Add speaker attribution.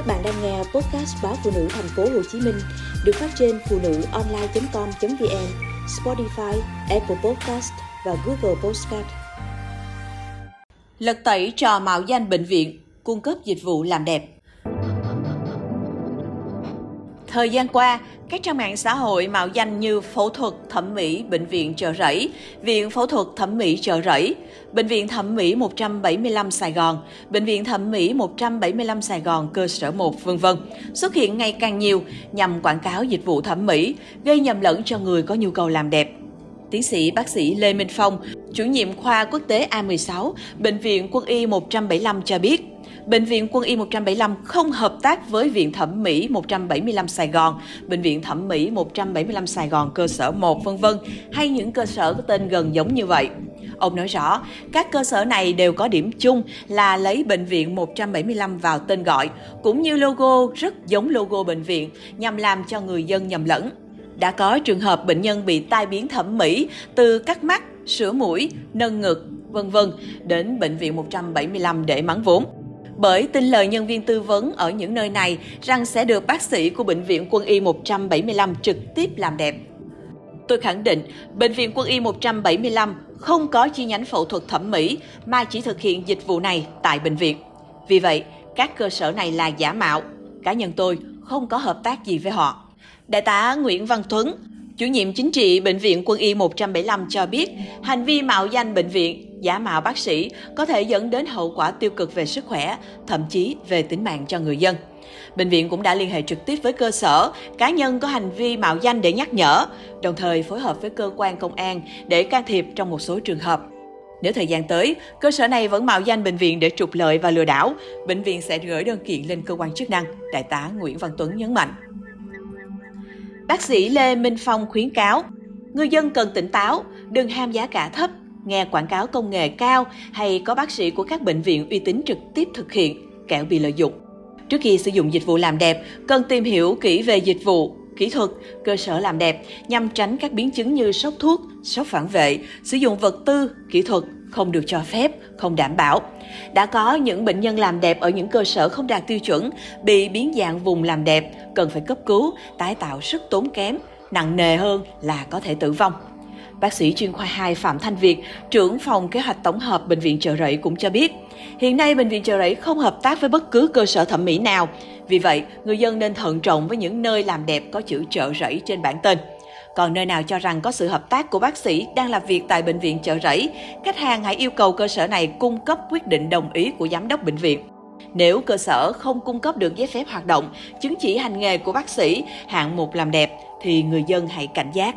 Speaker 1: Các bạn đang nghe podcast báo phụ nữ thành phố Hồ Chí Minh được phát trên phụ nữ online.com.vn, Spotify, Apple Podcast và Google Podcast.
Speaker 2: Lật tẩy trò mạo danh bệnh viện, cung cấp dịch vụ làm đẹp. Thời gian qua, các trang mạng xã hội mạo danh như phẫu thuật thẩm mỹ bệnh viện chợ rẫy, viện phẫu thuật thẩm mỹ chợ rẫy, bệnh viện thẩm mỹ 175 Sài Gòn, bệnh viện thẩm mỹ 175 Sài Gòn cơ sở 1 vân vân xuất hiện ngày càng nhiều nhằm quảng cáo dịch vụ thẩm mỹ, gây nhầm lẫn cho người có nhu cầu làm đẹp. Tiến sĩ bác sĩ Lê Minh Phong, chủ nhiệm khoa quốc tế A16, Bệnh viện Quân y 175 cho biết, Bệnh viện Quân y 175 không hợp tác với Viện Thẩm mỹ 175 Sài Gòn, Bệnh viện Thẩm mỹ 175 Sài Gòn cơ sở 1 vân vân hay những cơ sở có tên gần giống như vậy. Ông nói rõ, các cơ sở này đều có điểm chung là lấy bệnh viện 175 vào tên gọi, cũng như logo rất giống logo bệnh viện nhằm làm cho người dân nhầm lẫn. Đã có trường hợp bệnh nhân bị tai biến thẩm mỹ từ cắt mắt, sửa mũi, nâng ngực, vân vân đến bệnh viện 175 để mắng vốn bởi tin lời nhân viên tư vấn ở những nơi này rằng sẽ được bác sĩ của Bệnh viện Quân y 175 trực tiếp làm đẹp. Tôi khẳng định, Bệnh viện Quân y 175 không có chi nhánh phẫu thuật thẩm mỹ mà chỉ thực hiện dịch vụ này tại bệnh viện. Vì vậy, các cơ sở này là giả mạo. Cá nhân tôi không có hợp tác gì với họ. Đại tá Nguyễn Văn Tuấn, chủ nhiệm chính trị Bệnh viện Quân y 175 cho biết, hành vi mạo danh bệnh viện giả mạo bác sĩ có thể dẫn đến hậu quả tiêu cực về sức khỏe, thậm chí về tính mạng cho người dân. Bệnh viện cũng đã liên hệ trực tiếp với cơ sở, cá nhân có hành vi mạo danh để nhắc nhở, đồng thời phối hợp với cơ quan công an để can thiệp trong một số trường hợp. Nếu thời gian tới, cơ sở này vẫn mạo danh bệnh viện để trục lợi và lừa đảo, bệnh viện sẽ gửi đơn kiện lên cơ quan chức năng, Đại tá Nguyễn Văn Tuấn nhấn mạnh. Bác sĩ Lê Minh Phong khuyến cáo, người dân cần tỉnh táo, đừng ham giá cả thấp, nghe quảng cáo công nghệ cao hay có bác sĩ của các bệnh viện uy tín trực tiếp thực hiện, kẻo bị lợi dụng. Trước khi sử dụng dịch vụ làm đẹp, cần tìm hiểu kỹ về dịch vụ, kỹ thuật, cơ sở làm đẹp nhằm tránh các biến chứng như sốc thuốc, sốc phản vệ, sử dụng vật tư, kỹ thuật không được cho phép, không đảm bảo. Đã có những bệnh nhân làm đẹp ở những cơ sở không đạt tiêu chuẩn, bị biến dạng vùng làm đẹp, cần phải cấp cứu, tái tạo sức tốn kém, nặng nề hơn là có thể tử vong. Bác sĩ chuyên khoa 2 Phạm Thanh Việt, trưởng phòng kế hoạch tổng hợp Bệnh viện Chợ Rẫy cũng cho biết, hiện nay Bệnh viện Chợ Rẫy không hợp tác với bất cứ cơ sở thẩm mỹ nào. Vì vậy, người dân nên thận trọng với những nơi làm đẹp có chữ Chợ Rẫy trên bản tên. Còn nơi nào cho rằng có sự hợp tác của bác sĩ đang làm việc tại bệnh viện chợ rẫy, khách hàng hãy yêu cầu cơ sở này cung cấp quyết định đồng ý của giám đốc bệnh viện. Nếu cơ sở không cung cấp được giấy phép hoạt động, chứng chỉ hành nghề của bác sĩ, hạng mục làm đẹp thì người dân hãy cảnh giác.